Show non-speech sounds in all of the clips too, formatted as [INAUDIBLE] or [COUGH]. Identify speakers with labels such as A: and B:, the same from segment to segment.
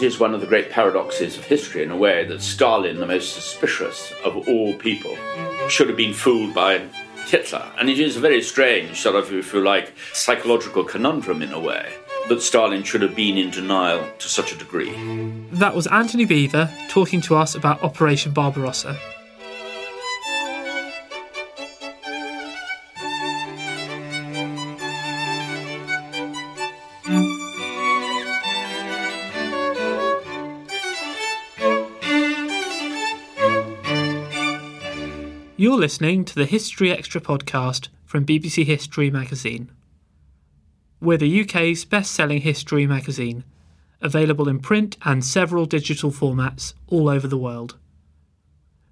A: It is one of the great paradoxes of history, in a way, that Stalin, the most suspicious of all people, should have been fooled by Hitler. And it is a very strange, sort of, if you like, psychological conundrum, in a way, that Stalin should have been in denial to such a degree.
B: That was Antony Beevor talking to us about Operation Barbarossa. Listening to the History Extra podcast from BBC History magazine. We're the UK's best selling history magazine, available in print and several digital formats all over the world.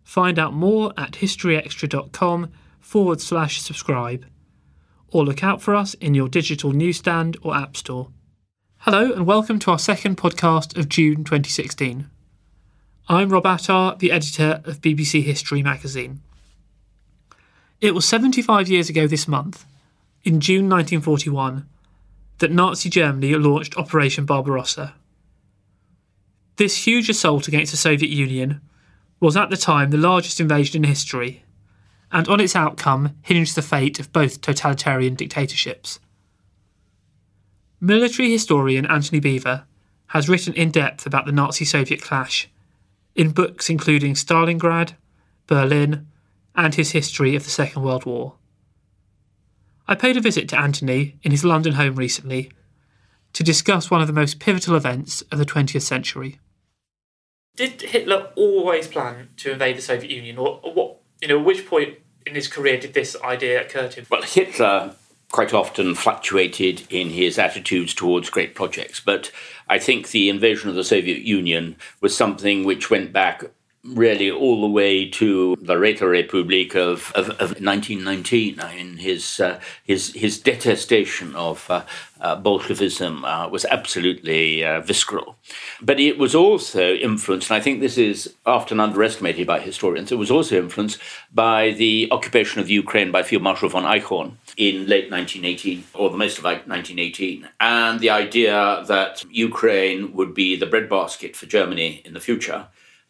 B: Find out more at historyextra.com forward slash subscribe, or look out for us in your digital newsstand or app store. Hello, and welcome to our second podcast of June 2016. I'm Rob Attar, the editor of BBC History magazine. It was 75 years ago this month, in June 1941, that Nazi Germany launched Operation Barbarossa. This huge assault against the Soviet Union was at the time the largest invasion in history, and on its outcome hinged the fate of both totalitarian dictatorships. Military historian Antony Beevor has written in depth about the Nazi Soviet clash in books including Stalingrad, Berlin, and his history of the Second World War. I paid a visit to Antony in his London home recently to discuss one of the most pivotal events of the 20th century. Did Hitler always plan to invade the Soviet Union, or what? You know, which point in his career did this idea occur to him?
A: Well, Hitler quite often fluctuated in his attitudes towards great projects, but I think the invasion of the Soviet Union was something which went back really all the way to the Räterepublik of, of, of 1919. I mean, his, uh, his, his detestation of uh, uh, Bolshevism uh, was absolutely uh, visceral. But it was also influenced, and I think this is often underestimated by historians, it was also influenced by the occupation of Ukraine by Field Marshal von Eichhorn in late 1918, or the most of 1918, and the idea that Ukraine would be the breadbasket for Germany in the future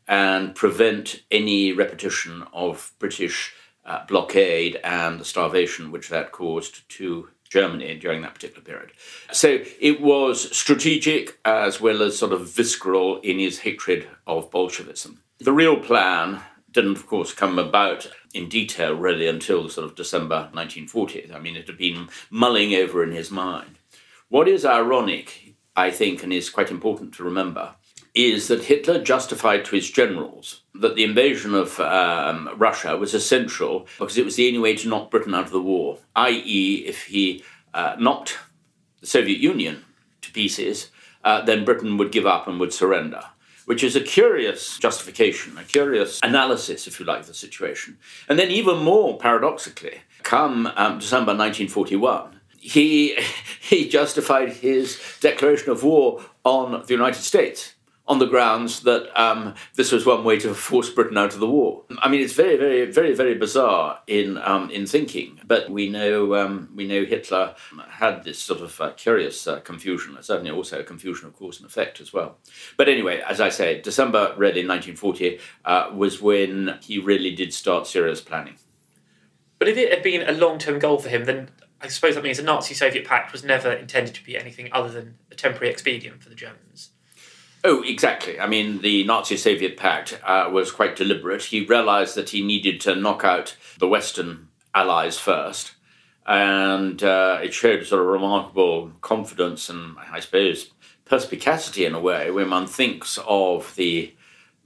A: and prevent any repetition of British uh, blockade and the starvation which that caused to Germany during that particular period. So it was strategic as well as sort of visceral in his hatred of Bolshevism. The real plan didn't, of course, come about in detail really until sort of December 1940. I mean, it had been mulling over in his mind. What is ironic, I think, and is quite important to remember, is that Hitler justified to his generals that the invasion of um, Russia was essential because it was the only way to knock Britain out of the war, i.e., if he uh, knocked the Soviet Union to pieces, uh, then Britain would give up and would surrender. Which is a curious justification, a curious analysis, if you like, of the situation. And then, even more paradoxically, come um, December 1941, he, [LAUGHS] he justified his declaration of war on the United States on the grounds that um, this was one way to force Britain out of the war. I mean, it's very, very, very, very bizarre in um, in thinking. But we know um, we know Hitler had this sort of uh, curious uh, confusion. Certainly, also a confusion of cause and effect as well. But anyway, as I say, December really 1940 uh, was when he really did start serious planning.
C: But if it had been a long term goal for him, then I suppose that means the Nazi Soviet pact was never intended to be anything other than a temporary expedient for the Germans.
A: Oh, exactly. I mean, the Nazi Soviet pact uh, was quite deliberate. He realized that he needed to knock out the Western allies first. And uh, it showed sort of remarkable confidence and, I suppose, perspicacity in a way when one thinks of the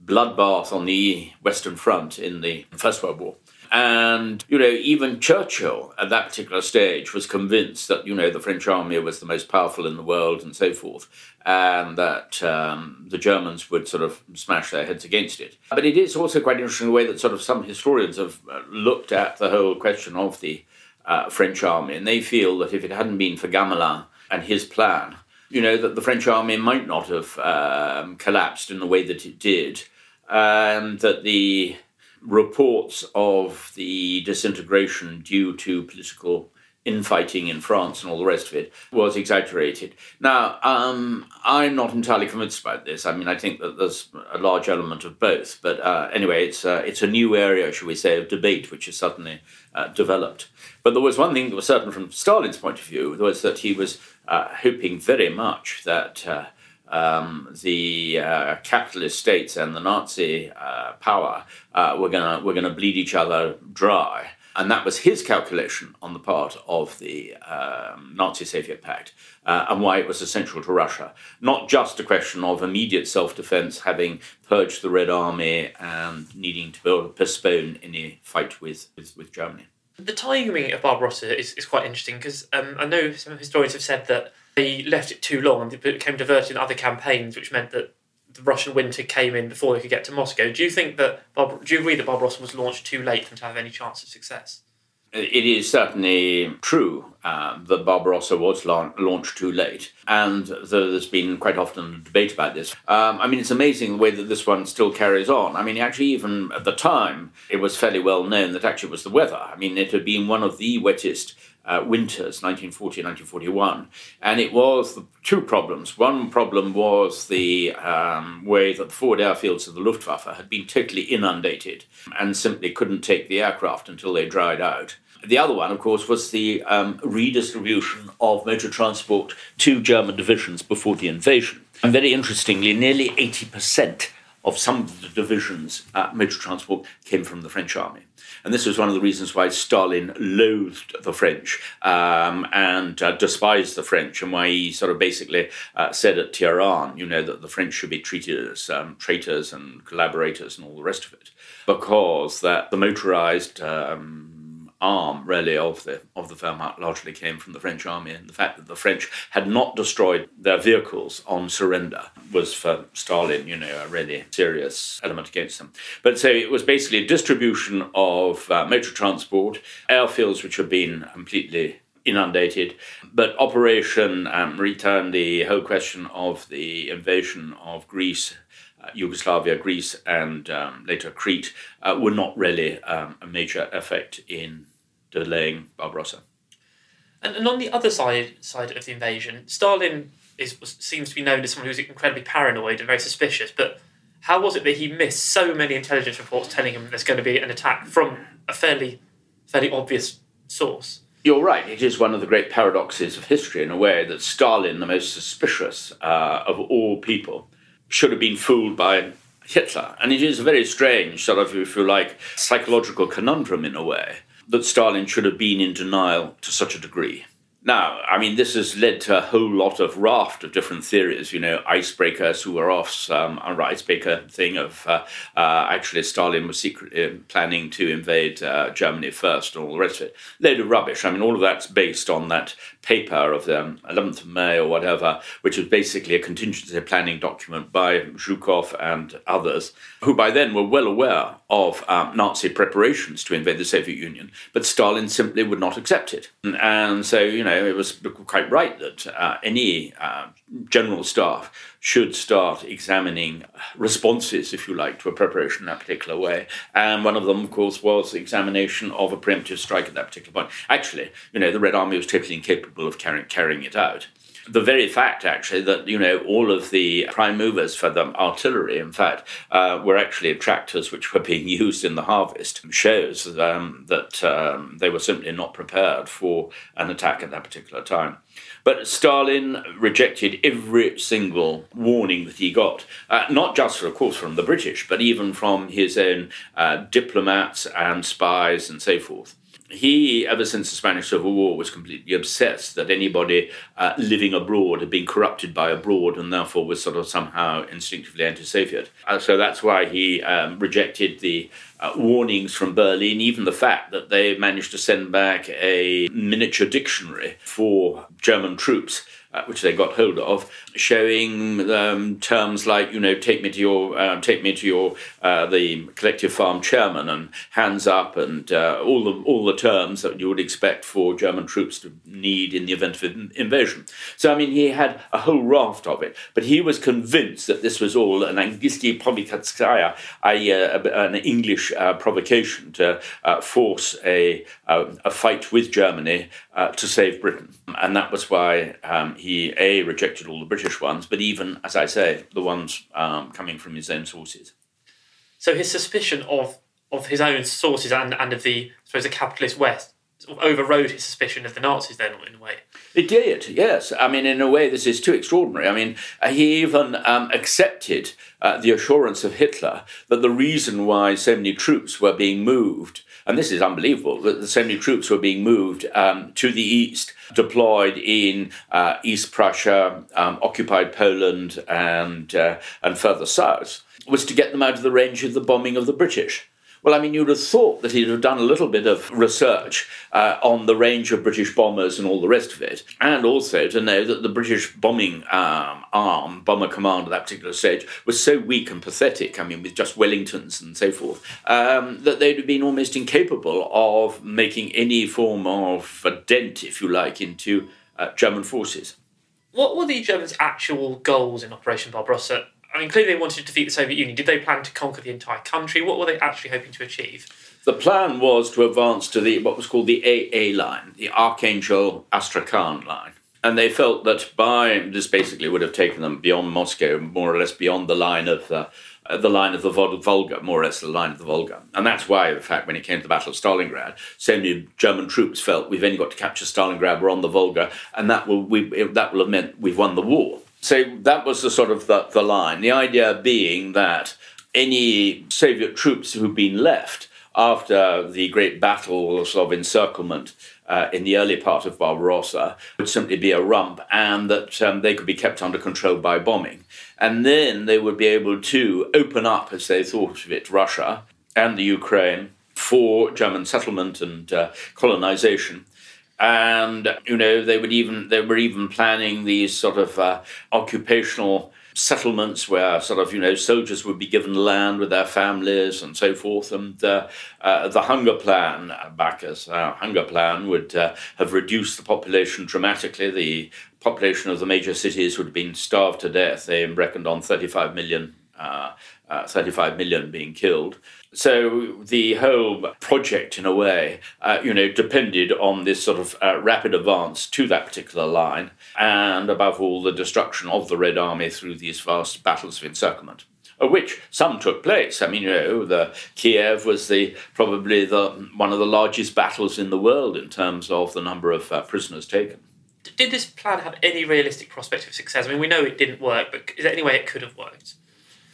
A: bloodbath on the Western Front in the First World War. And, you know, even Churchill at that particular stage was convinced that, you know, the French army was the most powerful in the world and so forth, and that um, the Germans would sort of smash their heads against it. But it is also quite interesting the way that sort of some historians have uh, looked at the whole question of the uh, French army, and they feel that if it hadn't been for Gamelin and his plan, you know, that the French army might not have um, collapsed in the way that it did, and that the reports of the disintegration due to political infighting in France and all the rest of it was exaggerated. Now, um, I'm not entirely convinced about this. I mean, I think that there's a large element of both. But uh, anyway, it's uh, it's a new area, shall we say, of debate which has suddenly uh, developed. But there was one thing that was certain from Stalin's point of view was that he was uh, hoping very much that uh, um, the uh, capitalist states and the Nazi uh, power uh, were going were gonna bleed each other dry. And that was his calculation on the part of the um, Nazi Soviet Pact uh, and why it was essential to Russia. Not just a question of immediate self defense, having purged the Red Army and needing to postpone any fight with, with, with Germany.
C: The timing of Barbarossa is, is quite interesting because um, I know some historians have said that they left it too long and it became diverted in other campaigns, which meant that the Russian winter came in before they could get to Moscow. Do you think that do you agree that Barbarossa was launched too late for them to have any chance of success?
A: It is certainly true uh, that Barbarossa was la- launched too late, and there's been quite often a debate about this. Um, I mean, it's amazing the way that this one still carries on. I mean, actually, even at the time, it was fairly well known that actually it was the weather. I mean, it had been one of the wettest uh, winters, 1940 1941. And it was the two problems. One problem was the um, way that the forward airfields of the Luftwaffe had been totally inundated and simply couldn't take the aircraft until they dried out. The other one, of course, was the um, redistribution of motor transport to German divisions before the invasion. And very interestingly, nearly 80% of some of the divisions' uh, motor transport came from the French army. And this was one of the reasons why Stalin loathed the French um, and uh, despised the French, and why he sort of basically uh, said at Tehran, you know, that the French should be treated as um, traitors and collaborators and all the rest of it, because that the motorized um, arm really of the of the Wehrmacht largely came from the French army, and the fact that the French had not destroyed their vehicles on surrender was for Stalin, you know, a really serious element against them. But so it was basically a distribution of uh, motor transport, airfields which had been completely inundated. But Operation um, returned the whole question of the invasion of Greece uh, Yugoslavia, Greece, and um, later Crete uh, were not really um, a major effect in delaying Barbarossa.
C: And, and on the other side side of the invasion, Stalin is seems to be known as someone who's incredibly paranoid and very suspicious. But How was it that he missed so many intelligence reports telling him there's going to be an attack from a fairly, fairly obvious source?
A: You're right. It is one of the great paradoxes of history, in a way, that Stalin, the most suspicious uh, of all people, should have been fooled by Hitler. And it is a very strange, sort of, if you like, psychological conundrum in a way, that Stalin should have been in denial to such a degree. Now, I mean, this has led to a whole lot of raft of different theories. You know, Suvorov, um, icebreaker thing of uh, uh, actually Stalin was secretly uh, planning to invade uh, Germany first and all the rest of it. Load of rubbish. I mean, all of that's based on that paper of the 11th of May or whatever, which was basically a contingency planning document by Zhukov and others, who by then were well aware of um, Nazi preparations to invade the Soviet Union, but Stalin simply would not accept it. And so, you know, it was quite right that uh, any uh, general staff should start examining responses, if you like, to a preparation in that particular way. And one of them, of course, was the examination of a preemptive strike at that particular point. Actually, you know, the Red Army was totally incapable of carrying, carrying it out the very fact, actually, that you know all of the prime movers for the artillery, in fact, uh, were actually tractors which were being [LAUGHS] used in the harvest, shows um, that um, they were simply not prepared for an attack at that particular time. But Stalin rejected every single warning that he got, uh, not just, of course, from the British, but even from his own uh, diplomats and spies and so forth he, ever since the Spanish Civil War, was completely obsessed that anybody uh, living abroad had been corrupted by abroad and therefore was sort of somehow instinctively anti Soviet. Uh, so that's why he um, rejected the uh, warnings from Berlin, even the fact that they managed to send back a miniature dictionary for German troops uh, which they got hold of, showing um, terms like you know take me to your uh, take me to your uh, the collective farm chairman and hands up and uh, all the all the terms that you would expect for German troops to need in the event of invasion. So I mean he had a whole raft of it, but he was convinced that this was all an angisti provokatskaya, uh, an English uh, provocation to force a a fight with Germany to save Britain, and that was why. Um, he a rejected all the British ones, but even as I say, the ones um, coming from his own sources.
C: So his suspicion of of his own sources and, and of the I suppose the capitalist West overrode his suspicion of the Nazis then in a way.
A: It did, yes. I mean, in a way, this is too extraordinary. I mean, he even um, accepted uh, the assurance of Hitler that the reason why so many troops were being moved and this is unbelievable, that so many troops were being moved um, to the east, deployed in uh, East Prussia, um, occupied Poland, and, uh, and further south, was to get them out of the range of the bombing of the British. Well, I mean, you'd have thought that he'd have done a little bit of research uh, on the range of British bombers and all the rest of it, and also to know that the British bombing um, arm, bomber command at that particular stage, was so weak and pathetic, I mean, with just Wellingtons and so forth, um, that they'd have been almost incapable of making any form of a dent, if you like, into uh, German forces.
C: What were the Germans' actual goals in Operation Barbarossa I mean, clearly they wanted to defeat the Soviet Union. Did they plan to conquer the entire country? What were they actually hoping to achieve?
A: The plan was to advance to the what was called the AA line, the Archangel Astrakhan line. And they felt that by this basically would have taken them beyond Moscow, more or less beyond the line of the, uh, the line of the Volga, more or less the line of the Volga. And that's why, in fact, when it came to the Battle of Stalingrad, so many German troops felt we've only got to capture Stalingrad, we're on the Volga, and that will, we, that will have meant we've won the war. So that was the sort of the, the line. The idea being that any Soviet troops who'd been left after the great battles of encirclement uh, in the early part of Barbarossa would simply be a rump and that um, they could be kept under control by bombing. And then they would be able to open up, as they thought of it, Russia and the Ukraine for German settlement and uh, colonization and you know they would even they were even planning these sort of uh, occupational settlements where sort of you know soldiers would be given land with their families and so forth. And uh, uh, the hunger plan Backe's uh, hunger plan would uh, have reduced the population dramatically. The population of the major cities would have been starved to death. They reckoned on 35 million uh, uh, 35 million being killed so the whole project, in a way, uh, you know, depended on this sort of uh, rapid advance to that particular line, and above all, the destruction of the Red Army through these vast battles of encirclement. which some took place. I mean, you know, the Kiev was the probably the one of the largest battles in the world in terms of the number of uh, prisoners taken.
C: Did this plan have any realistic prospect of success? I mean, we know it didn't work, but is there any way it could have worked?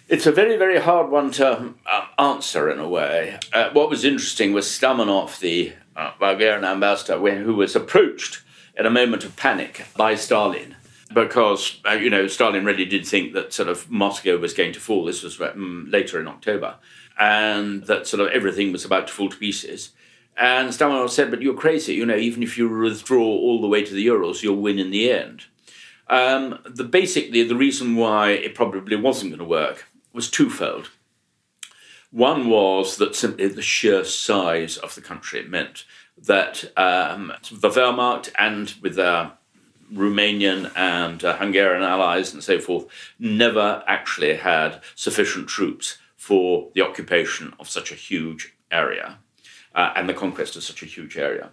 A: It's a very, very hard one to um, answer in a way. Uh, what was interesting was Stamenov, the uh, Bulgarian ambassador, who was approached in a moment of panic by Stalin because uh, you know Stalin really did think that sort of Moscow was going to fall. This was um, later in October, and that sort of everything was about to fall to pieces. And Stalin said, "But you're crazy. You know, even if you withdraw all the way to the Urals, you'll win in the end." Um, the basically the reason why it probably wasn't going to work was twofold. One was that simply the sheer size of the country meant that um, the Wehrmacht and with their Romanian and uh, Hungarian allies and so forth never actually had sufficient troops for the occupation of such a huge area uh, and the conquest of such a huge area.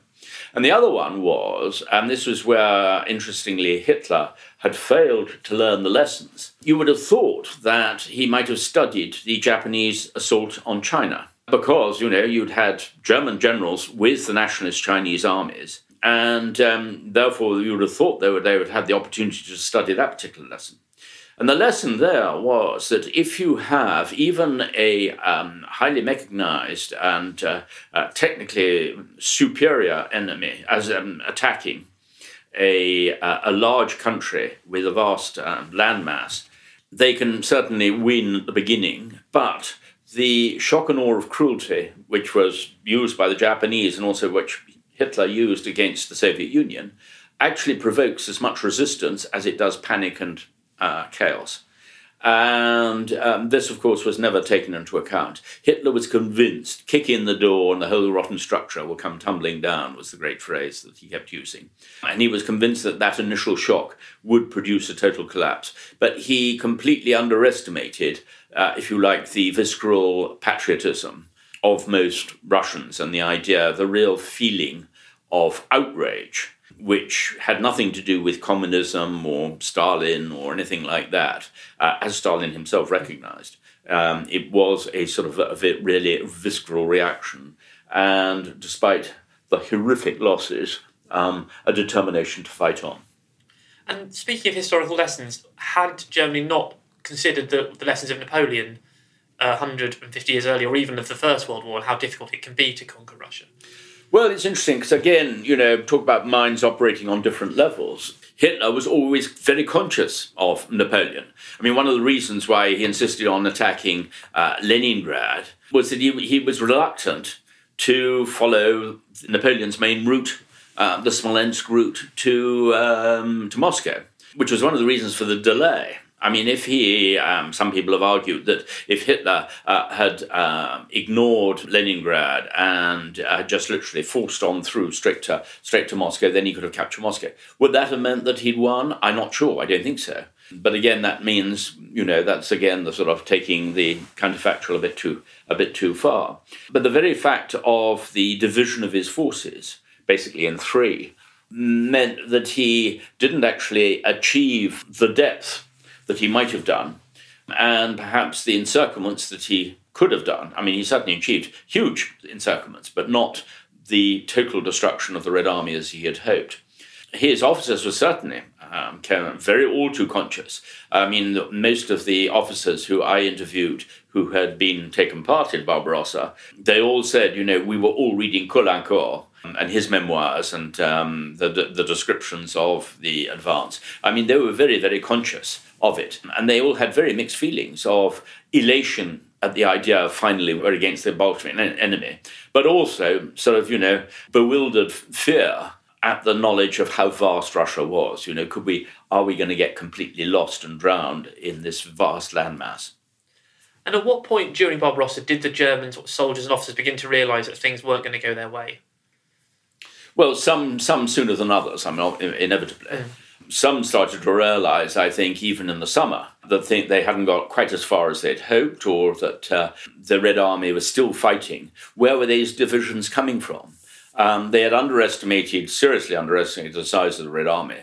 A: And the other one was, and this was where, interestingly, Hitler had failed to learn the lessons. You would have thought that he might have studied the Japanese assault on China because, you know, you'd had German generals with the nationalist Chinese armies and um, therefore you would have thought they would, they would have had the opportunity to study that particular lesson. And the lesson there was that if you have even a um, highly mechanized and uh, uh, technically superior enemy as um, attacking a, uh, a large country with a vast um, landmass, they can certainly win at the beginning, but the shock and awe of cruelty, which was used by the Japanese and also which Hitler used against the Soviet Union actually provokes as much resistance as it does panic and uh, chaos. And um, this, of course, was never taken into account. Hitler was convinced, kick in the door and the whole rotten structure will come tumbling down, was the great phrase that he kept using. And he was convinced that that initial shock would produce a total collapse. But he completely underestimated, uh, if you like, the visceral patriotism of most Russians and the idea, the real feeling of outrage, which had nothing to do with communism or Stalin or anything like that, uh, as Stalin himself recognized. Um, it was a sort of a, a really visceral reaction. And despite the horrific losses, um, a determination to fight on.
C: And speaking of historical lessons, had Germany not considered the, the lessons of Napoleon 150 years earlier, or even of the First World War, and how difficult it can be to conquer Russia?
A: Well, it's interesting because, again, you know, talk about minds operating on different levels. Hitler was always very conscious of Napoleon. I mean, one of the reasons why he insisted on attacking uh, Leningrad was that he, he was reluctant to follow Napoleon's main route, uh, the Smolensk route to, um, to Moscow, which was one of the reasons for the delay. I mean, if he, um, some people have argued that if Hitler uh, had uh, ignored Leningrad and uh, just literally forced on through straight to, straight to Moscow, then he could have captured Moscow. Would that have meant that he'd won? I'm not sure. I don't think so. But again, that means you know that's again the sort of taking the counterfactual a bit too a bit too far. But the very fact of the division of his forces, basically in three, meant that he didn't actually achieve the depth that he might have done, and perhaps the encirclements that he could have done. I mean, he certainly achieved huge encirclements, but not the total destruction of the Red Army as he had hoped. His officers were certainly um, very all too conscious. I mean, most of the officers who I interviewed who had been taken part in Barbarossa, they all said, you know, we were all reading Caulaincourt and his memoirs and um, the, the descriptions of the advance. I mean, they were very, very conscious of it. And they all had very mixed feelings of elation at the idea of finally we're against the Bolshevik enemy, but also sort of, you know, bewildered fear at the knowledge of how vast Russia was. You know, could we, are we going to get completely lost and drowned in this vast landmass?
C: And at what point during Barbarossa did the German soldiers and officers begin to realise that things weren't going to go their way?
A: Well, some some sooner than others. I mean, inevitably. Mm some started to realize, I think, even in the summer, that they hadn't got quite as far as they'd hoped, or that uh, the Red Army was still fighting. Where were these divisions coming from? Um, they had underestimated, seriously underestimated, the size of the Red Army.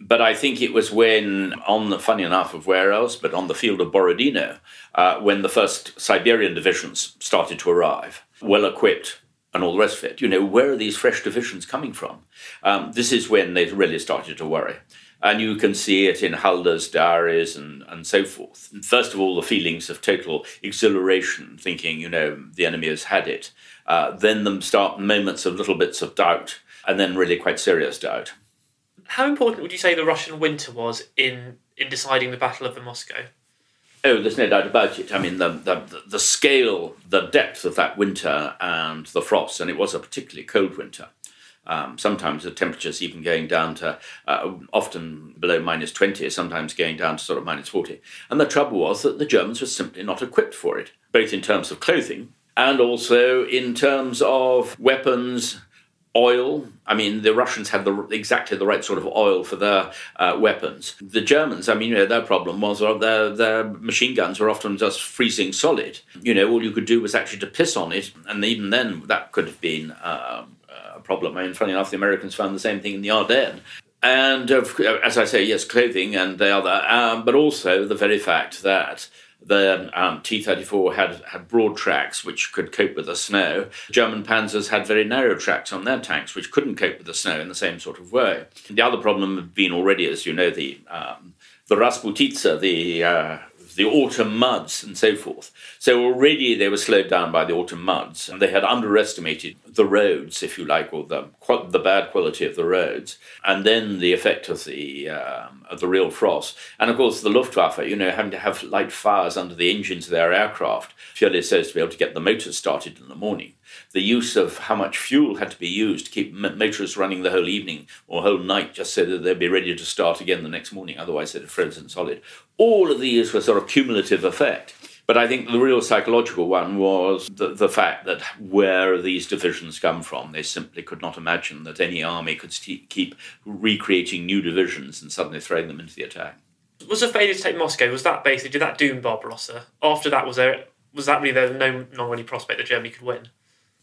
A: But I think it was when, on the funny enough, of where else, but on the field of Borodino, uh, when the first Siberian divisions started to arrive, well equipped and all the rest of it. You know, where are these fresh divisions coming from? Um, this is when they really started to worry. And you can see it in Halder's diaries and, and so forth. First of all, the feelings of total exhilaration, thinking, you know, the enemy has had it. Uh, then them start moments of little bits of doubt, and then really quite serious doubt.
C: How important would you say the Russian winter was in, in deciding the Battle of the Moscow?
A: Oh, there's no doubt about it. I mean, the, the, the scale, the depth of that winter and the frost, and it was a particularly cold winter. Um, sometimes the temperatures even going down to uh, often below minus 20, sometimes going down to sort of minus 40. And the trouble was that the Germans were simply not equipped for it, both in terms of clothing and also in terms of weapons oil. I mean, the Russians had the, exactly the right sort of oil for their uh, weapons. The Germans, I mean, you know, their problem was uh, their, their machine guns were often just freezing solid. You know, all you could do was actually to piss on it, and even then, that could have been uh, a problem. I mean, funny enough, the Americans found the same thing in the Ardennes. And as I say, yes, clothing and the other, um, but also the very fact that the um, T-34 had, had broad tracks which could cope with the snow. German panzers had very narrow tracks on their tanks which couldn't cope with the snow in the same sort of way. The other problem had been already, as you know, the um, the Rasputitsa, the uh, the autumn muds and so forth. So already they were slowed down by the autumn muds, and they had underestimated the roads, if you like, or the the bad quality of the roads, and then the effect of the um, the real frost, and of course the Luftwaffe, you know, having to have light fires under the engines of their aircraft, purely so as to be able to get the motors started in the morning the use of how much fuel had to be used to keep motors running the whole evening or whole night just so that they'd be ready to start again the next morning, otherwise they'd have frozen solid. All of these were sort of cumulative effect. But I think the real psychological one was the, the fact that where these divisions come from, they simply could not imagine that any army could st- keep recreating new divisions and suddenly throwing them into the attack.
C: Was the failure to take Moscow, was that basically, did that doom Barbarossa? After that, was there was that really there no non really prospect that Germany could win?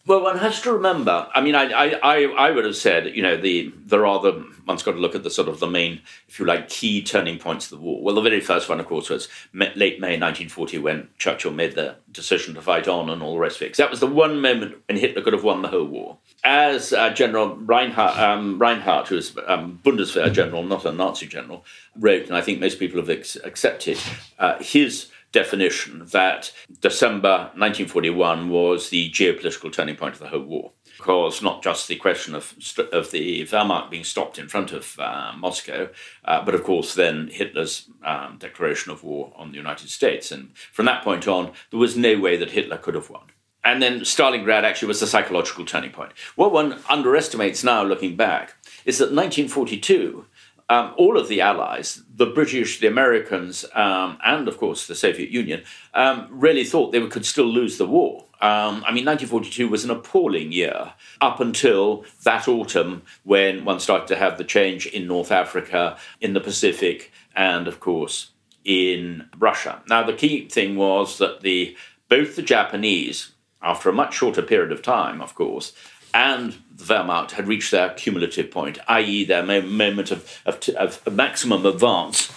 A: Well, one has to remember. I mean, I, I, I would have said, you know, the there are the one's got to look at the sort of the main, if you like, key turning points of the war. Well, the very first one, of course, was late May 1940 when Churchill made the decision to fight on and all the rest of it. that was the one moment when Hitler could have won the whole war. As uh, General Reinhardt, um, Reinhardt, who was um, Bundeswehr general, not a Nazi general, wrote, and I think most people have ex- accepted uh, his definition that December 1941 was the geopolitical turning point of the whole war. Because not just the question of, of the Wehrmacht being stopped in front of uh, Moscow, uh, but of course then Hitler's um, declaration of war on the United States. And from that point on, there was no way that Hitler could have won. And then Stalingrad actually was the psychological turning point. What one underestimates now, looking back, is that 1942 um, all of the Allies, the British, the Americans, um, and of course the Soviet Union, um, really thought they could still lose the war. Um, I mean, 1942 was an appalling year up until that autumn when one started to have the change in North Africa, in the Pacific, and of course in Russia. Now, the key thing was that the both the Japanese, after a much shorter period of time, of course, and the Wehrmacht had reached their cumulative point, i.e., their moment of, of, of maximum advance,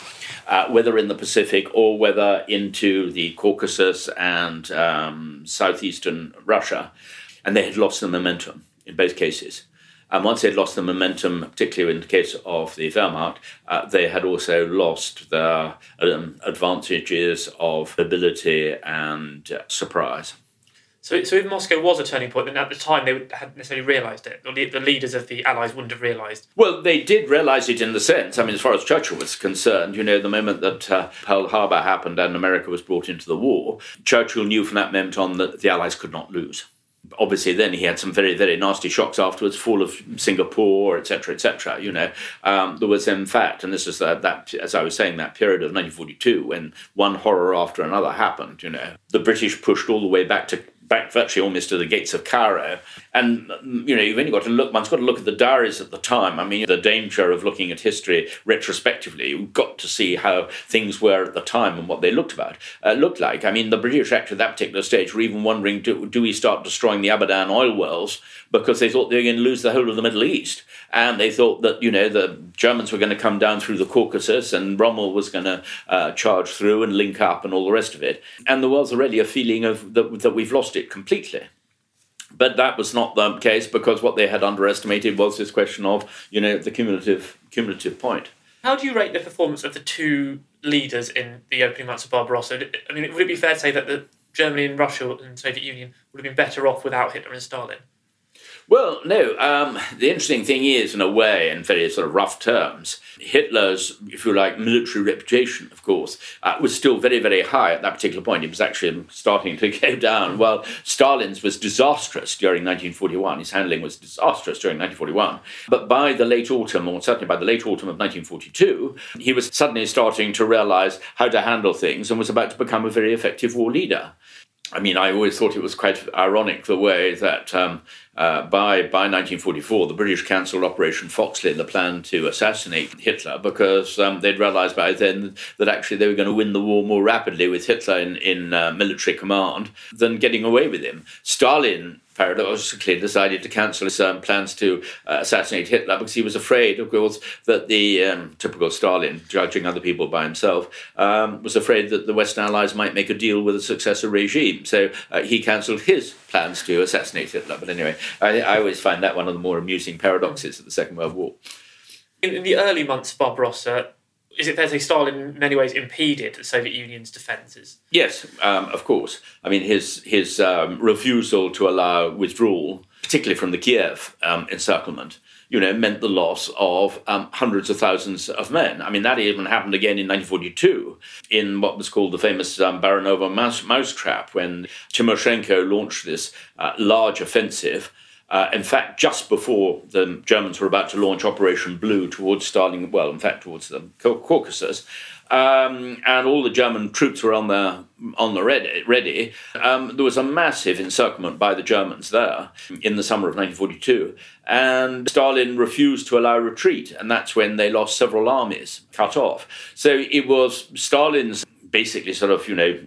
A: uh, whether in the Pacific or whether into the Caucasus and um, southeastern Russia. And they had lost the momentum in both cases. And once they had lost the momentum, particularly in the case of the Wehrmacht, uh, they had also lost their um, advantages of ability and uh, surprise.
C: So, so if Moscow was a turning point, then at the time they hadn't necessarily realised it, the, the, leaders of the Allies wouldn't have realised.
A: Well, they did realise it in the sense. I mean, as far as Churchill was concerned, you know, the moment that uh, Pearl Harbor happened and America was brought into the war, Churchill knew from that moment on that the Allies could not lose obviously then he had some very very nasty shocks afterwards fall of singapore etc etc you know um, there was in fact and this is that as i was saying that period of 1942 when one horror after another happened you know the british pushed all the way back to back virtually almost to the gates of Cairo. And, you know, you've only got to look, one's got to look at the diaries at the time. I mean, the danger of looking at history retrospectively, you've got to see how things were at the time and what they looked about, uh, looked like. I mean, the British actually at that particular stage were even wondering, do, do we start destroying the Abadan oil wells because they thought they were going to lose the whole of the Middle East. And they thought that, you know, the Germans were going to come down through the Caucasus and Rommel was going to uh, charge through and link up and all the rest of it. And there was already a feeling of that, that we've lost it completely. But that was not the case because what they had underestimated was this question of, you know, the cumulative cumulative point.
C: How do you rate the performance of the two leaders in the opening months of Barbarossa? I mean, would it be fair to say that the Germany and Russia and Soviet Union would have been better off without Hitler and Stalin?
A: Well, no. Um, the interesting thing is, in a way, in very sort of rough terms, Hitler's, if you like, military reputation, of course, uh, was still very, very high at that particular point. It was actually starting to [LAUGHS] go down. While Stalin's was disastrous during 1941. His handling was disastrous during 1941. But by the late autumn, or certainly by the late autumn of 1942, he was suddenly starting to realize how to handle things and was about to become a very effective war leader. I mean, I always thought it was quite ironic the way that um, uh, by, by 1944, the British cancelled Operation Foxley, the plan to assassinate Hitler, because um, they'd realised by then that actually they were going to win the war more rapidly with Hitler in, in uh, military command than getting away with him. Stalin paradoxically decided to cancel his um, plans to uh, assassinate Hitler because he was afraid, of course, that the um, typical Stalin, judging other people by himself, um, was afraid that the Western Allies might make a deal with a successor regime. So uh, he cancelled his plans to assassinate Hitler. But anyway, I, I, always find that one of the more amusing paradoxes of the Second World War.
C: In, in the early months of Barbarossa, is it fair to say Stalin in many ways impeded the Soviet Union's defences?
A: Yes, um, of course. I mean, his his um, refusal to allow withdrawal, particularly from the Kiev um, encirclement, you know, meant the loss of um, hundreds of thousands of men. I mean, that even happened again in 1942 in what was called the famous um, Barvenkovo mouse, mousetrap when Timoshenko launched this uh, large offensive uh, in fact, just before the Germans were about to launch Operation Blue towards Stalin, well, in fact, towards the Caucasus, um, and all the German troops were on the on the ready. ready um, there was a massive encirclement by the Germans there in the summer of 1942, and Stalin refused to allow retreat, and that's when they lost several armies, cut off. So it was Stalin's basically sort of you know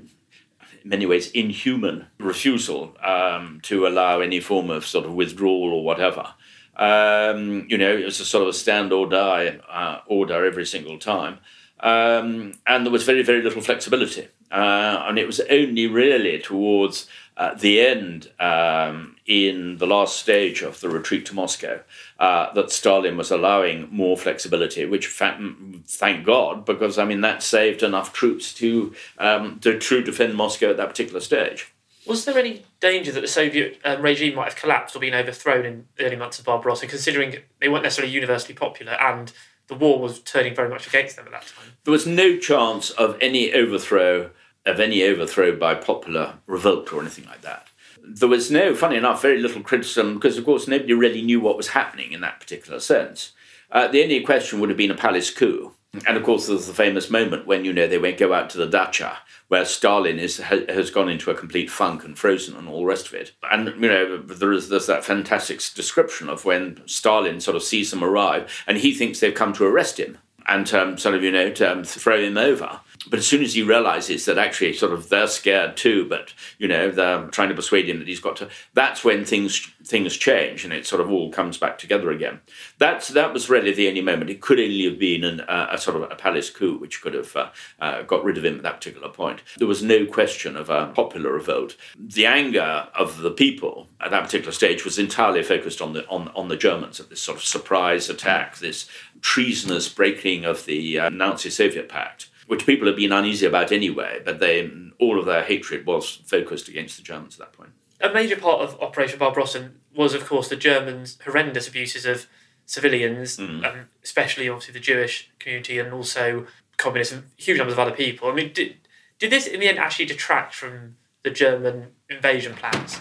A: many ways inhuman refusal um, to allow any form of sort of withdrawal or whatever. Um, you know, it was a sort of a stand or die uh, order every single time. Um, and there was very, very little flexibility. Uh, and it was only really towards uh, the end, um, in the last stage of the retreat to Moscow, uh, that Stalin was allowing more flexibility, which thank God, because I mean that saved enough troops to um, to true defend Moscow at that particular stage.
C: Was there any danger that the Soviet um, regime might have collapsed or been overthrown in the early months of Barbarossa, considering they weren't necessarily universally popular and the war was turning very much against them at that time?
A: There was no chance of any overthrow of any overthrow by popular revolt or anything like that. There was no, funny enough, very little criticism because, of course, nobody really knew what was happening in that particular sense. Uh, the only question would have been a palace coup. And of course, there's the famous moment when you know they went go out to the dacha, where Stalin is has gone into a complete funk and frozen and all the rest of it. And you know there is there's that fantastic description of when Stalin sort of sees them arrive, and he thinks they've come to arrest him and um, sort of you know to um, throw him over. But as soon as he realizes that actually sort of they're scared too, but you know they're trying to persuade him that he's got to, that's when things things change and it sort of all comes back together again. That's that was really the only moment. It could only have been an, uh, a sort of a palace coup which could have uh, uh, got rid of him at that particular point. There was no question of a popular revolt. The anger of the people at that particular stage was entirely focused on the on, on the Germans at this sort of surprise attack, this treasonous breaking of the uh, Nazi-Soviet pact which people have been uneasy about anyway, but they, all of their hatred was focused against the Germans at that point.
C: A major part of Operation Barbarossa was, of course, the Germans' horrendous abuses of civilians, mm. um, especially obviously the Jewish community and also communists and huge numbers of other people. I mean, did, did this in the end actually detract from the German invasion plans?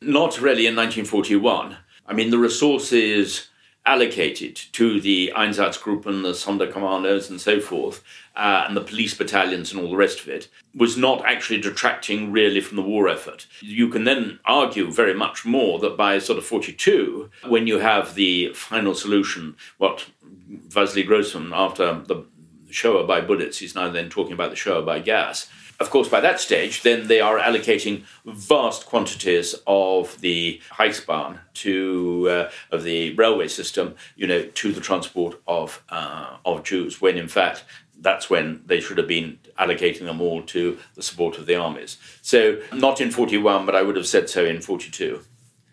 A: Not really in 1941. I mean, the resources allocated to the Einsatzgruppen, the Sonderkommandos, and so forth, uh, and the police battalions and all the rest of it, was not actually detracting really from the war effort. You can then argue very much more that by sort of 42, when you have the final solution, what Vasily Grossman, after the Shoah by bullets, he's now then talking about the Shoah by gas, of course, by that stage, then they are allocating vast quantities of the Reichsbahn to uh, of the railway system, you know, to the transport of uh, of Jews. When in fact, that's when they should have been allocating them all to the support of the armies. So, not in 41, but I would have said so in 42.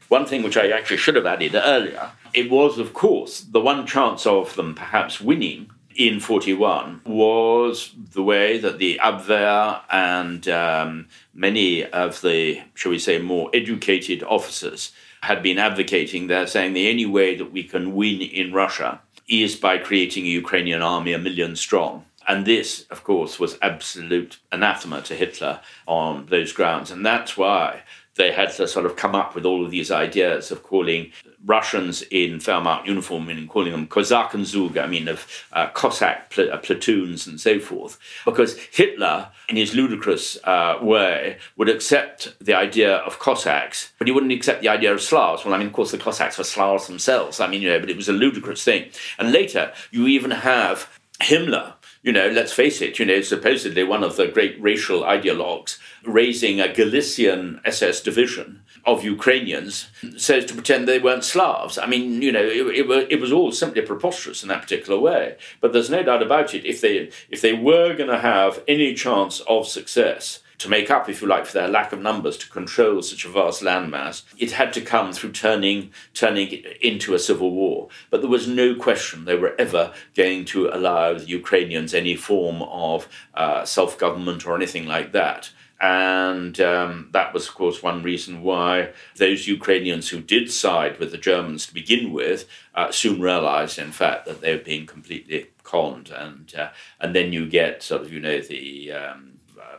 A: One thing which I actually should have added earlier, it was, of course, the one chance of them perhaps winning in 41 was the way that the Abwehr and um, many of the, shall we say, more educated officers had been advocating. They're saying the only way that we can win in Russia is by creating a Ukrainian army a million strong. And this, of course, was absolute anathema to Hitler on those grounds. And that's why they had to sort of come up with all of these ideas of calling Russians in Wehrmacht uniform, meaning calling them Kosakenzug, I mean, of uh, Cossack pl- uh, platoons and so forth. Because Hitler, in his ludicrous uh, way, would accept the idea of Cossacks, but he wouldn't accept the idea of Slavs. Well, I mean, of course, the Cossacks were Slavs themselves. I mean, you know, but it was a ludicrous thing. And later, you even have Himmler you know, let's face it, you know, supposedly one of the great racial ideologues raising a Galician SS division of Ukrainians says to pretend they weren't Slavs. I mean, you know, it, it, it, was all simply preposterous in that particular way. But there's no doubt about it. If they if they were going to have any chance of success, to make up, if you like, for their lack of numbers to control such a vast landmass, it had to come through turning turning into a civil war. But there was no question they were ever going to allow the Ukrainians any form of uh, self government or anything like that. And um, that was, of course, one reason why those Ukrainians who did side with the Germans to begin with uh, soon realized, in fact, that they were being completely conned. And, uh, and then you get sort of, you know, the um,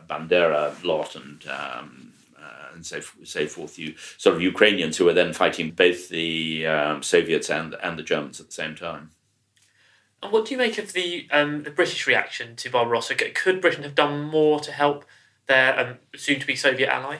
A: Bandera lot and um, uh, and so so forth. You sort of Ukrainians who were then fighting both the um, Soviets and and the Germans at the same time.
C: And what do you make of the um, the British reaction to Barbarossa? Could Britain have done more to help their um, soon to be Soviet ally?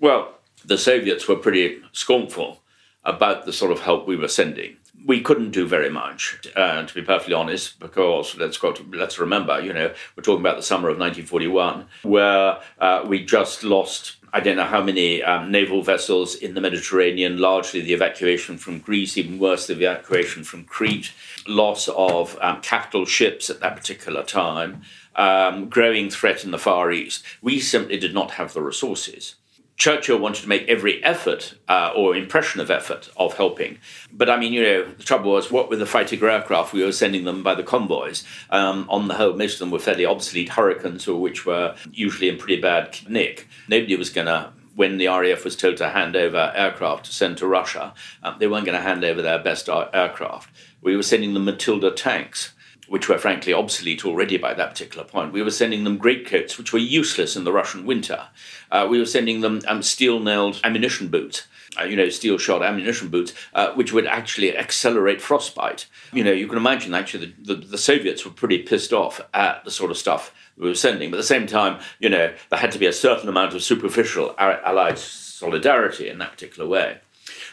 A: Well, the Soviets were pretty scornful about the sort of help we were sending we couldn't do very much, uh, to be perfectly honest, because let's go to, let's remember, you know, we're talking about the summer of 1941, where uh, we just lost. I don't know how many um, naval vessels in the Mediterranean, largely the evacuation from Greece, even worse, the evacuation from Crete, loss of um, capital ships at that particular time, um, growing threat in the Far East. We simply did not have the resources. Churchill wanted to make every effort uh, or impression of effort of helping. But I mean, you know, the trouble was, what with the fighter aircraft we were sending them by the convoys? Um, on the whole, most of them were fairly obsolete Hurricanes, or which were usually in pretty bad nick. Nobody was going to when the RAF was told to hand over aircraft to send to Russia, um, they weren't going to hand over their best aircraft. We were sending them Matilda tanks which were frankly obsolete already by that particular point. We were sending them greatcoats, which were useless in the Russian winter. Uh, we were sending them um, steel nailed ammunition boots. Uh, you know, steel shot ammunition boots, uh, which would actually accelerate frostbite. You know, you can imagine actually the, the, the, Soviets were pretty pissed off at the sort of stuff we were sending. But at the same time, you know, there had to be a certain amount of superficial Allied solidarity in that particular way.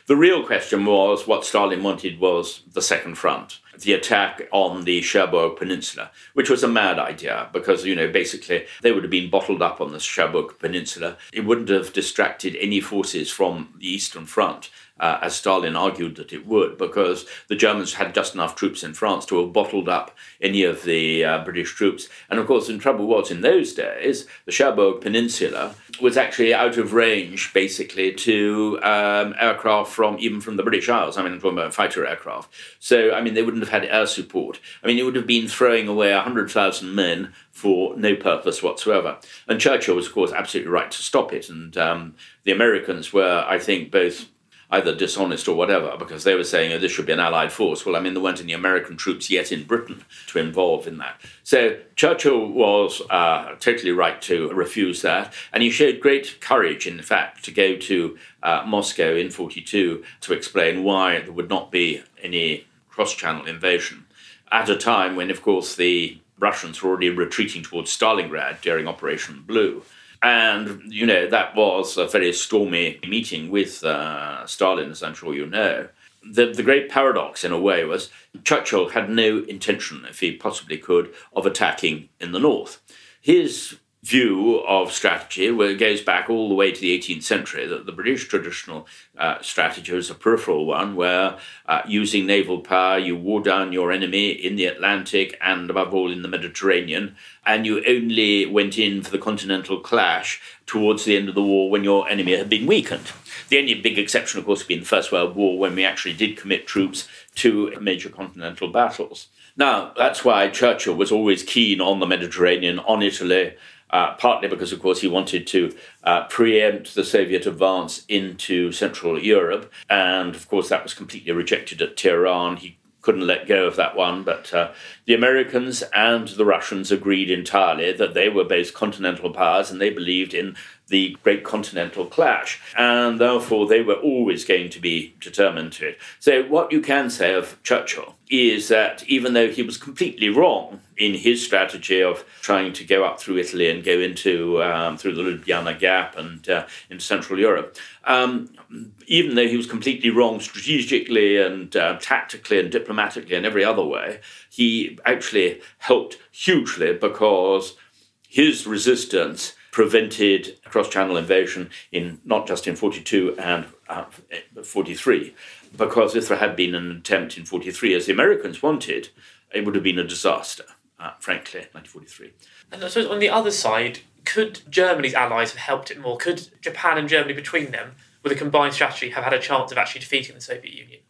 A: The real question was what Stalin wanted was the second front, the attack on the Cherbourg Peninsula, which was a mad idea because, you know, basically they would have been bottled up on the Cherbourg Peninsula. It wouldn't have distracted any forces from the Eastern Front uh, as Stalin argued that it would, because the Germans had just enough troops in France to have bottled up any of the uh, British troops. And of course, the trouble was in those days, the Cherbourg Peninsula was actually out of range, basically, to um, aircraft from even from the British Isles. I mean, I'm talking about fighter aircraft. So, I mean, they wouldn't have had air support. I mean, it would have been throwing away 100,000 men for no purpose whatsoever. And Churchill was, of course, absolutely right to stop it. And um, the Americans were, I think, both either dishonest or whatever, because they were saying, oh, this should be an Allied force. Well, I mean, there weren't any American troops yet in Britain to involve in that. So Churchill was uh, totally right to refuse that, and he showed great courage, in fact, to go to uh, Moscow in 42 to explain why there would not be any cross channel invasion at a time when, of course, the Russians were already retreating towards Stalingrad during Operation Blue. And, you know, that was a very stormy meeting with uh, Stalin, as I'm sure you know. The, the great paradox, in a way, was Churchill had no intention, if he possibly could, of attacking in the north. His view of strategy where it goes back all the way to the 18th century that the british traditional uh, strategy was a peripheral one where uh, using naval power you wore down your enemy in the atlantic and above all in the mediterranean and you only went in for the continental clash towards the end of the war when your enemy had been weakened. The only big exception of course being the first world war when we actually did commit troops to major continental battles. Now that's why churchill was always keen on the mediterranean on italy uh, partly because, of course, he wanted to uh, preempt the Soviet advance into Central Europe. And, of course, that was completely rejected at Tehran. He couldn't let go of that one. But uh, the Americans and the Russians agreed entirely that they were both continental powers and they believed in the great continental clash. And therefore, they were always going to be determined to it. So, what you can say of Churchill is that even though he was completely wrong in his strategy of trying to go up through Italy and go into um, through the Ljubljana Gap and uh, into Central Europe, um, even though he was completely wrong strategically and uh, tactically and diplomatically and every other way, he actually helped hugely because his resistance prevented cross-channel invasion in not just in 42 and uh, 43 because if there had been an attempt in 43 as the Americans wanted, it would have been a disaster, uh, frankly, 1943.
C: And I suppose on the other side, could Germany's allies have helped it more? Could Japan and Germany between them, with a combined strategy, have had a chance of actually defeating the Soviet Union?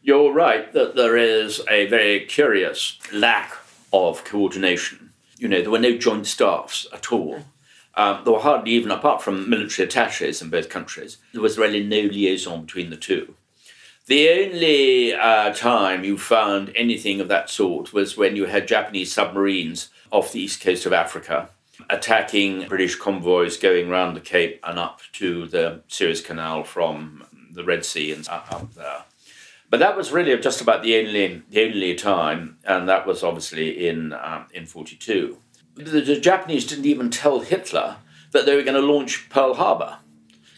A: You're right that there is a very curious lack of coordination. You know, there were no joint staffs at all. Um, there were hardly even, apart from military attaches in both countries, there was really no liaison between the two. The only uh, time you found anything of that sort was when you had Japanese submarines off the east coast of Africa attacking British convoys going round the Cape and up to the Suez Canal from the Red Sea and up there. But that was really just about the only the only time, and that was obviously in um, in forty two. The, the Japanese didn't even tell Hitler that they were going to launch Pearl Harbor.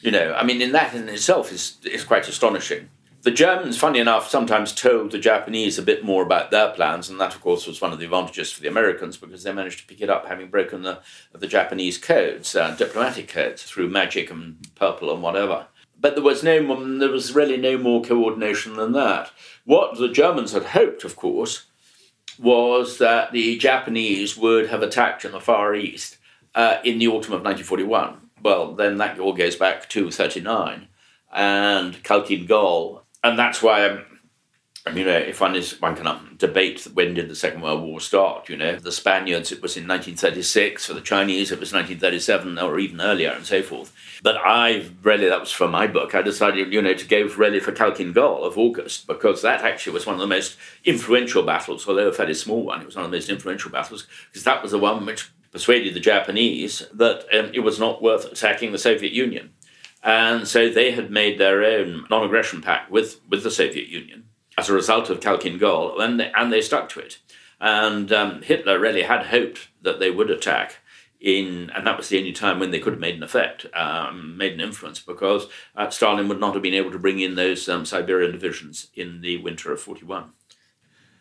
A: You know, I mean, in that in itself is is quite astonishing the Germans, funny enough, sometimes told the Japanese a bit more about their plans, and that, of course, was one of the advantages for the Americans because they managed to pick it up, having broken the the Japanese codes, uh, diplomatic codes, through magic and purple and whatever. But there was no, there was really no more coordination than that. What the Germans had hoped, of course, was that the Japanese would have attacked in the Far East uh, in the autumn of 1941. Well, then that all goes back to 39 and Khalkhin Gol and that's why I'm, I mean, uh, if one is one can um, debate when did the Second World War start. You know, the Spaniards it was in 1936. For the Chinese, it was 1937 or even earlier, and so forth. But I really that was for my book. I decided, you know, to go really for Khalkhin Gol of August because that actually was one of the most influential battles, although a fairly small one. It was one of the most influential battles because that was the one which persuaded the Japanese that um, it was not worth attacking the Soviet Union. And so they had made their own non aggression pact with, with the Soviet Union as a result of Khalkhin Gol, and they, and they stuck to it. And um, Hitler really had hoped that they would attack in, and that was the only time when they could have made an effect, um, made an influence, because uh, Stalin would not have been able to bring in those um, Siberian divisions in the winter of 41.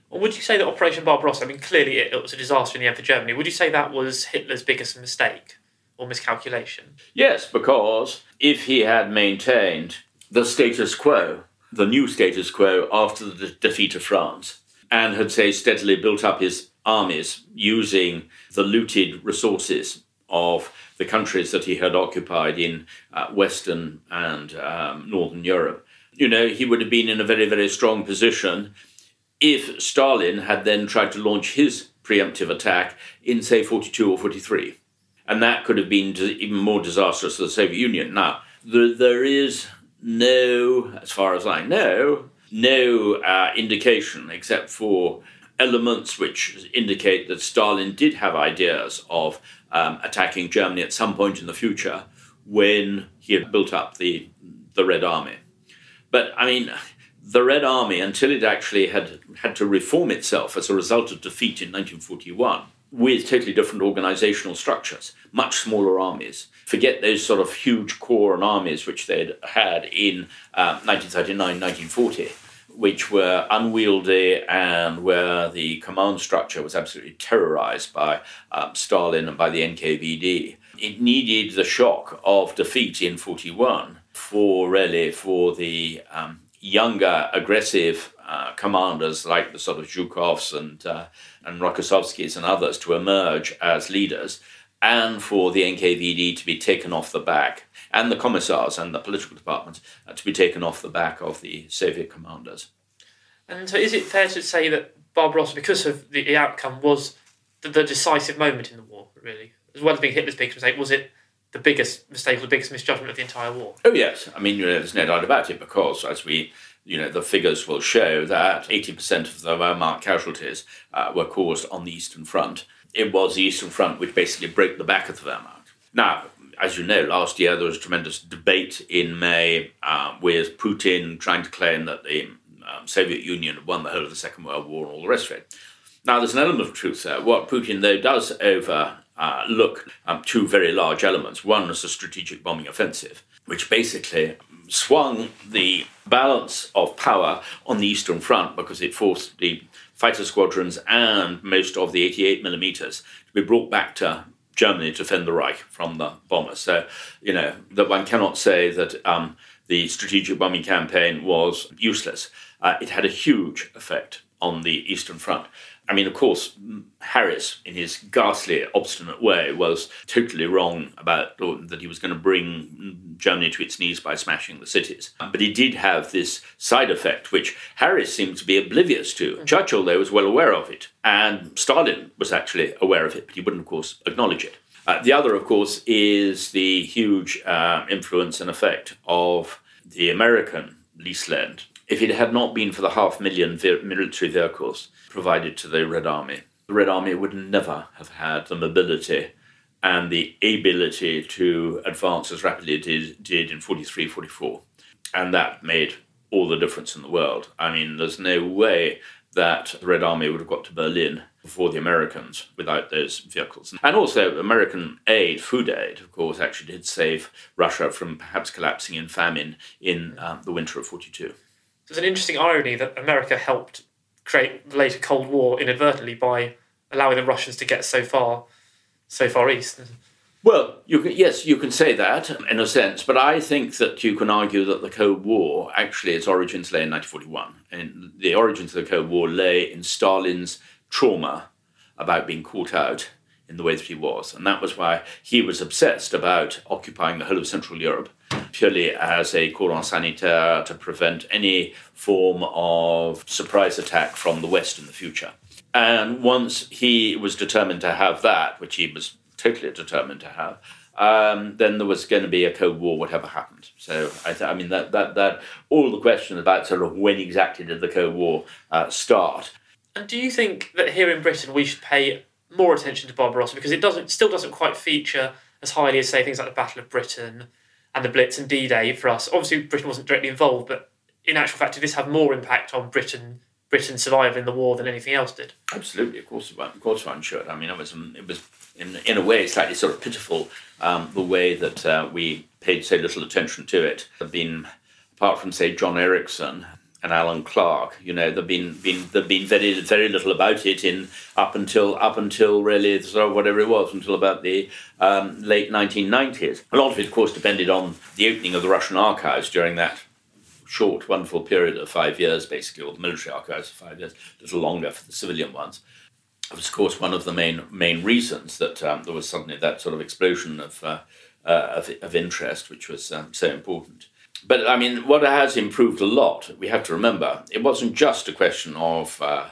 C: Well, would you say that Operation Barbarossa, I mean, clearly it, it was a disaster in the end for Germany, would you say that was Hitler's biggest mistake? or miscalculation?
A: Yes, because if he had maintained the status quo, the new status quo after the de- defeat of France, and had, say, steadily built up his armies using the looted resources of the countries that he had occupied in uh, Western and um, Northern Europe, you know, he would have been in a very, very strong position if Stalin had then tried to launch his preemptive attack in, say, 42 or 43 and that could have been even more disastrous for the Soviet Union. Now, there, is no, as far as I know, no uh, indication except for elements which indicate that Stalin did have ideas of um, attacking Germany at some point in the future when he had built up the, the Red Army. But I mean, the Red Army, until it actually had had to reform itself as a result of defeat in 1941, with totally different organizational structures, much smaller armies. Forget those sort of huge corps and armies which they'd had in uh, 1939, 1940 which were unwieldy and where the command structure was absolutely terrorized by um, Stalin and by the NKVD. It needed the shock of defeat in 41 for really for the um, younger, aggressive uh, commanders like the sort of Zhukovs and uh, and Rokossovskis and others to emerge as leaders, and for the NKVD to be taken off the back, and the commissars and the political departments uh, to be taken off the back of the Soviet commanders.
C: And so, is it fair to say that Barbarossa, because of the, outcome, was the, the, decisive moment in the war? Really, as well as being Hitler's biggest mistake, was it the biggest mistake, or the biggest misjudgment of the entire war?
A: Oh yes, I mean you know, there's no doubt about it because as we you know, the figures will show that 80% of the Wehrmacht casualties uh, were caused on the Eastern Front. It was the Eastern Front which basically broke the back of the Wehrmacht. Now, as you know, last year there was a tremendous debate in May uh, with Putin trying to claim that the um, Soviet Union had won the whole of the Second World War and all the rest of it. Now, there's an element of truth there. What Putin, though, does overlook uh, um, two very large elements. One is the strategic bombing offensive, which basically swung the balance of power on the Eastern Front because it forced the fighter squadrons and most of the 88 millimeters to be brought back to Germany to defend the Reich from the bombers. So, you know, that one cannot say that um, the strategic bombing campaign was useless. Uh, it had a huge effect on the Eastern Front. I mean, of course, Harris, in his ghastly, obstinate way, was totally wrong about that he was going to bring Germany to its knees by smashing the cities. But he did have this side effect, which Harris seemed to be oblivious to. Mm-hmm. Churchill, though, was well aware of it. And Stalin was actually aware of it, but he wouldn't, of course, acknowledge it. Uh, the other, of course, is the huge uh, influence and effect of the American lease lend if it had not been for the half million ve- military vehicles provided to the Red Army, the Red Army would never have had the mobility and the ability to advance as rapidly as it did in 43 44. And that made all the difference in the world. I mean, there's no way that the Red Army would have got to Berlin before the Americans without those vehicles. And also, American aid, food aid, of course, actually did save Russia from perhaps collapsing in famine in um, the winter of 42
C: there's an interesting irony that America helped create the later Cold War inadvertently by allowing the Russians to get so far, so far east.
A: Well, you can, yes, you can say that in a sense, but I think that you can argue that the Cold War actually its origins lay in 1941, and the origins of the Cold War lay in Stalin's trauma about being caught out in the way that he was, and that was why he was obsessed about occupying the whole of Central Europe purely as a cordon sanitaire to prevent any form of surprise attack from the West in the future. And once he was determined to have that, which he was totally determined to have, um, then there was going to be a Cold War, whatever happened. So I, th- I, mean that that that all the questions about sort of when exactly did the Cold War uh, start.
C: And do you think that here in Britain we should pay more attention to Barbarossa because it doesn't still doesn't quite feature as highly as say things like the Battle of Britain and the Blitz and D Day for us. Obviously, Britain wasn't directly involved, but in actual fact, did this had more impact on Britain Britain surviving the war than anything else did.
A: Absolutely, of course, of course, one should. I mean, it was it was in in a way slightly sort of pitiful um, the way that uh, we paid so little attention to it. Have been apart from say John Erickson and Alan Clark. You know, there've been been there've been very very little about it in up until up until really sort of whatever it was until about the um, late 1990s. A lot of it, of course, depended on the opening of the Russian archives during that short, wonderful period of five years, basically, or the military archives for five years, a little longer for the civilian ones. It was, of course, one of the main main reasons that um, there was suddenly that sort of explosion of uh, uh, of, of, interest, which was um, so important but I mean, what has improved a lot, we have to remember, it wasn't just a question of uh,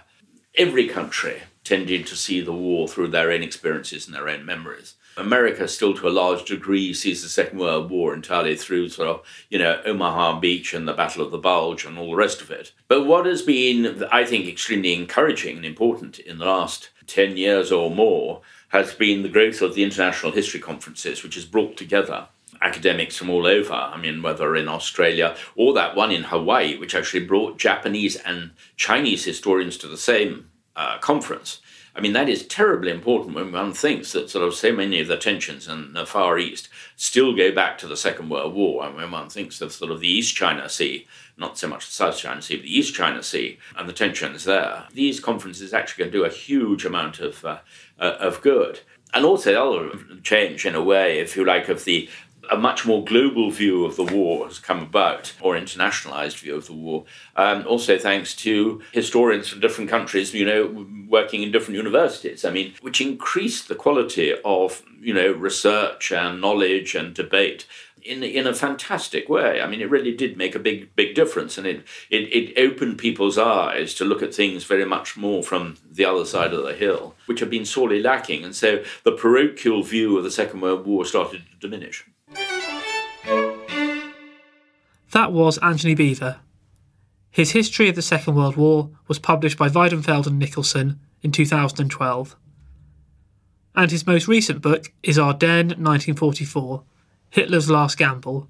A: every country tended to see the war through their own experiences and their own memories. America still to a large degree sees the Second World War entirely through sort of, you know, Omaha Beach and the Battle of the Bulge and all the rest of it. But what has been, I think, extremely encouraging and important in the last 10 years or more has been the growth of the international history conferences, which has brought together academics from all over. I mean, whether in Australia or that one in Hawaii, which actually brought Japanese and Chinese historians to the same uh, conference. I mean, that is terribly important when one thinks that sort of so many of the tensions in the Far East still go back to the Second World War. And when one thinks of sort of the East China Sea, not so much the South China Sea, but the East China Sea and the tensions there, these conferences actually can do a huge amount of, uh, uh, of good. And also, the other change, in a way, if you like, of the a much more global view of the war has come about, or internationalized view of the war. Um, also, thanks to historians from different countries, you know, working in different universities. I mean, which increased the quality of you know research and knowledge and debate in in a fantastic way. I mean, it really did make a big big difference, and it, it it opened people's eyes to look at things very much more from the other side of the hill, which had been sorely lacking. And so the parochial view of the Second World War started to diminish.
B: That was Antony Beevor. His History of the Second World War was published by Weidenfeld and Nicolson in 2012. And his most recent book is Ardennes 1944 Hitler's Last Gamble,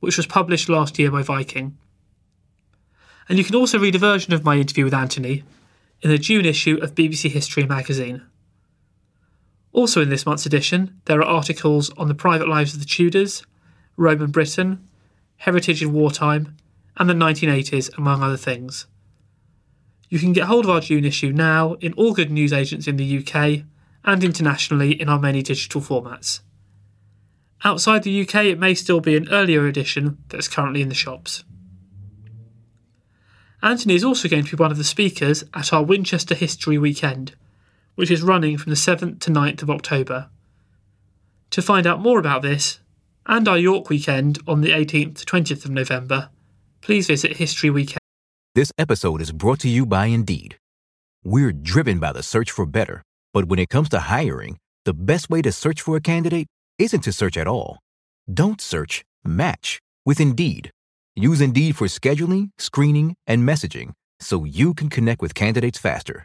B: which was published last year by Viking. And you can also read a version of my interview with Antony in the June issue of BBC History magazine. Also, in this month's edition, there are articles on the private lives of the Tudors, Roman Britain, heritage in wartime, and the 1980s, among other things. You can get hold of our June issue now in all good newsagents in the UK and internationally in our many digital formats. Outside the UK, it may still be an earlier edition that's currently in the shops. Antony is also going to be one of the speakers at our Winchester History Weekend, which is running from the 7th to 9th of October. To find out more about this, and our York weekend on the 18th to 20th of November, please visit History Weekend.
D: This episode is brought to you by Indeed. We're driven by the search for better, but when it comes to hiring, the best way to search for a candidate isn't to search at all. Don't search, match with Indeed. Use Indeed for scheduling, screening, and messaging so you can connect with candidates faster.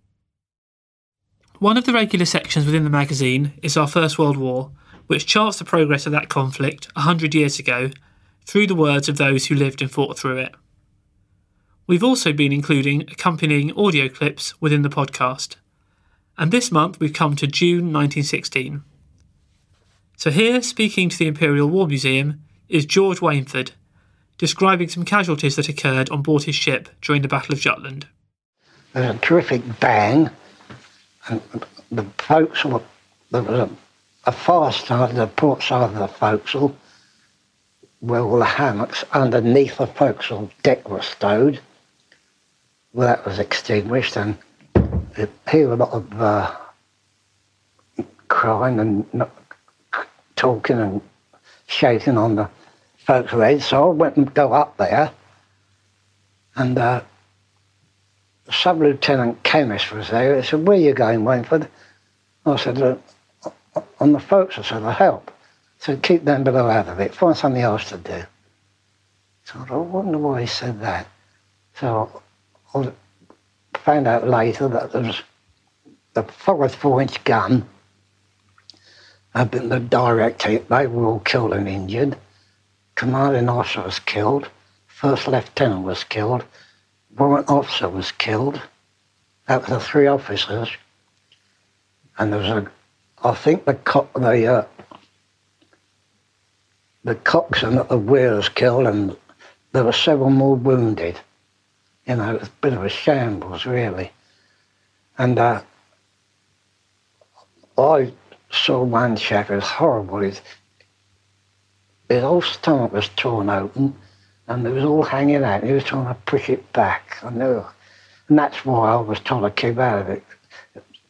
B: One of the regular sections within the magazine is our First World War, which charts the progress of that conflict a hundred years ago through the words of those who lived and fought through it. We've also been including accompanying audio clips within the podcast. And this month we've come to June 1916. So, here, speaking to the Imperial War Museum, is George Wainford, describing some casualties that occurred on board his ship during the Battle of Jutland.
E: There's a terrific bang, and the forecastle, there was a, a fire started the port side of the forecastle, where all the hammocks underneath the forecastle deck were stowed, well, that was extinguished, and you hear a lot of uh, crying and talking and shaking on the fo'c'sle heads. So I went and go up there, and uh, sub lieutenant chemist was there. He said, "Where are you going, Wainford?" I said, uh, "On the fo'c'sle." I said, "I help." So keep them below out of it. Find something else to do. So I wonder why he said that. So I found out later that there was the fourth four-inch gun had been the direct hit. They were all killed and injured. Commanding officer was killed. First lieutenant was killed. Warrant officer was killed. That was the three officers. And there was a, I think the co- the uh, the coxswain at the wheel was killed, and there were several more wounded. You know, it was a bit of a shambles, really. And uh, I saw one chap, it was horrible. His, his whole stomach was torn open, and it was all hanging out. He was trying to push it back. I knew. And that's why I was told to keep out of it.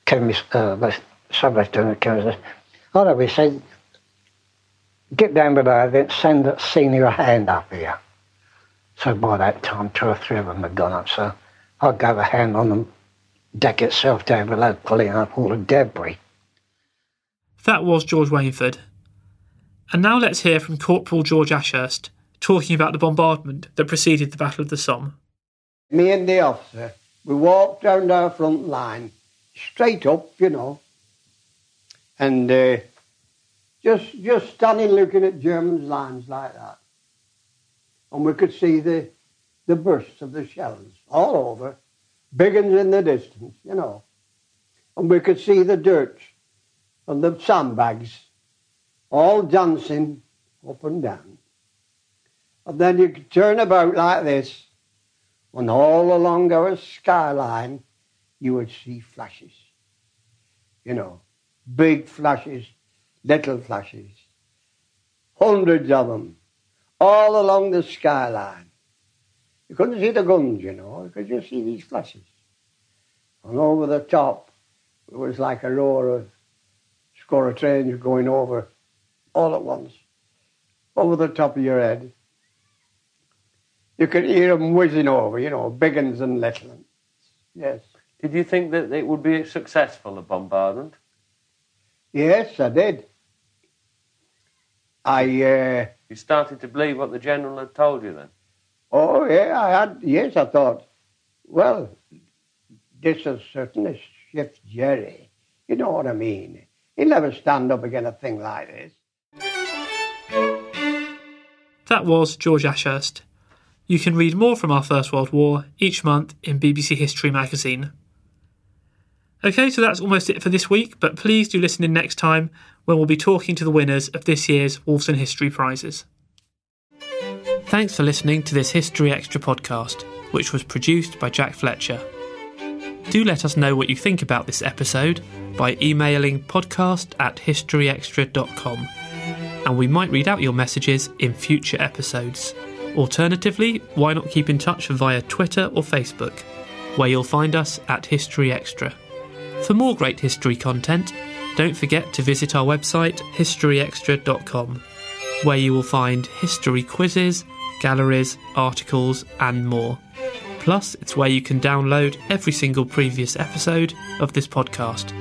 E: Chemist, uh, the sub-lieutenant chemist, oh no, he said, get down below, then send a senior hand up here. So by that time, two or three of them had gone up. So I gave a hand on the deck itself down below, pulling up all the debris.
B: That was George Wainford. And now let's hear from Corporal George Ashurst talking about the bombardment that preceded the Battle of the Somme.
F: Me and the officer, we walked down our front line, straight up, you know, and uh, just just standing looking at Germans' lines like that. And we could see the, the bursts of the shells all over, big ones in the distance, you know. And we could see the dirt and the sandbags all dancing up and down. And then you could turn about like this, and all along our skyline, you would see flashes. You know, big flashes, little flashes, hundreds of them, all along the skyline. You couldn't see the guns, you know, because you see these flashes. And over the top, it was like a roar of score of trains going over all at once, over the top of your head. You could hear them whizzing over, you know, big uns and little ones. Yes.
G: Did you think that it would be successful, the bombardment?
F: Yes, I did. I. Uh,
G: you started to believe what the general had told you then?
F: Oh, yeah, I had. Yes, I thought, well, this is certainly shifted Jerry. You know what I mean? He'll never stand up against a thing like this.
B: That was George Ashurst. You can read more from our First World War each month in BBC History magazine. Okay, so that's almost it for this week, but please do listen in next time when we'll be talking to the winners of this year's Wolfson History Prizes. Thanks for listening to this History Extra podcast, which was produced by Jack Fletcher. Do let us know what you think about this episode by emailing podcast at historyextra.com, and we might read out your messages in future episodes. Alternatively, why not keep in touch via Twitter or Facebook, where you'll find us at History Extra. For more great history content, don't forget to visit our website historyextra.com, where you will find history quizzes, galleries, articles, and more. Plus, it's where you can download every single previous episode of this podcast.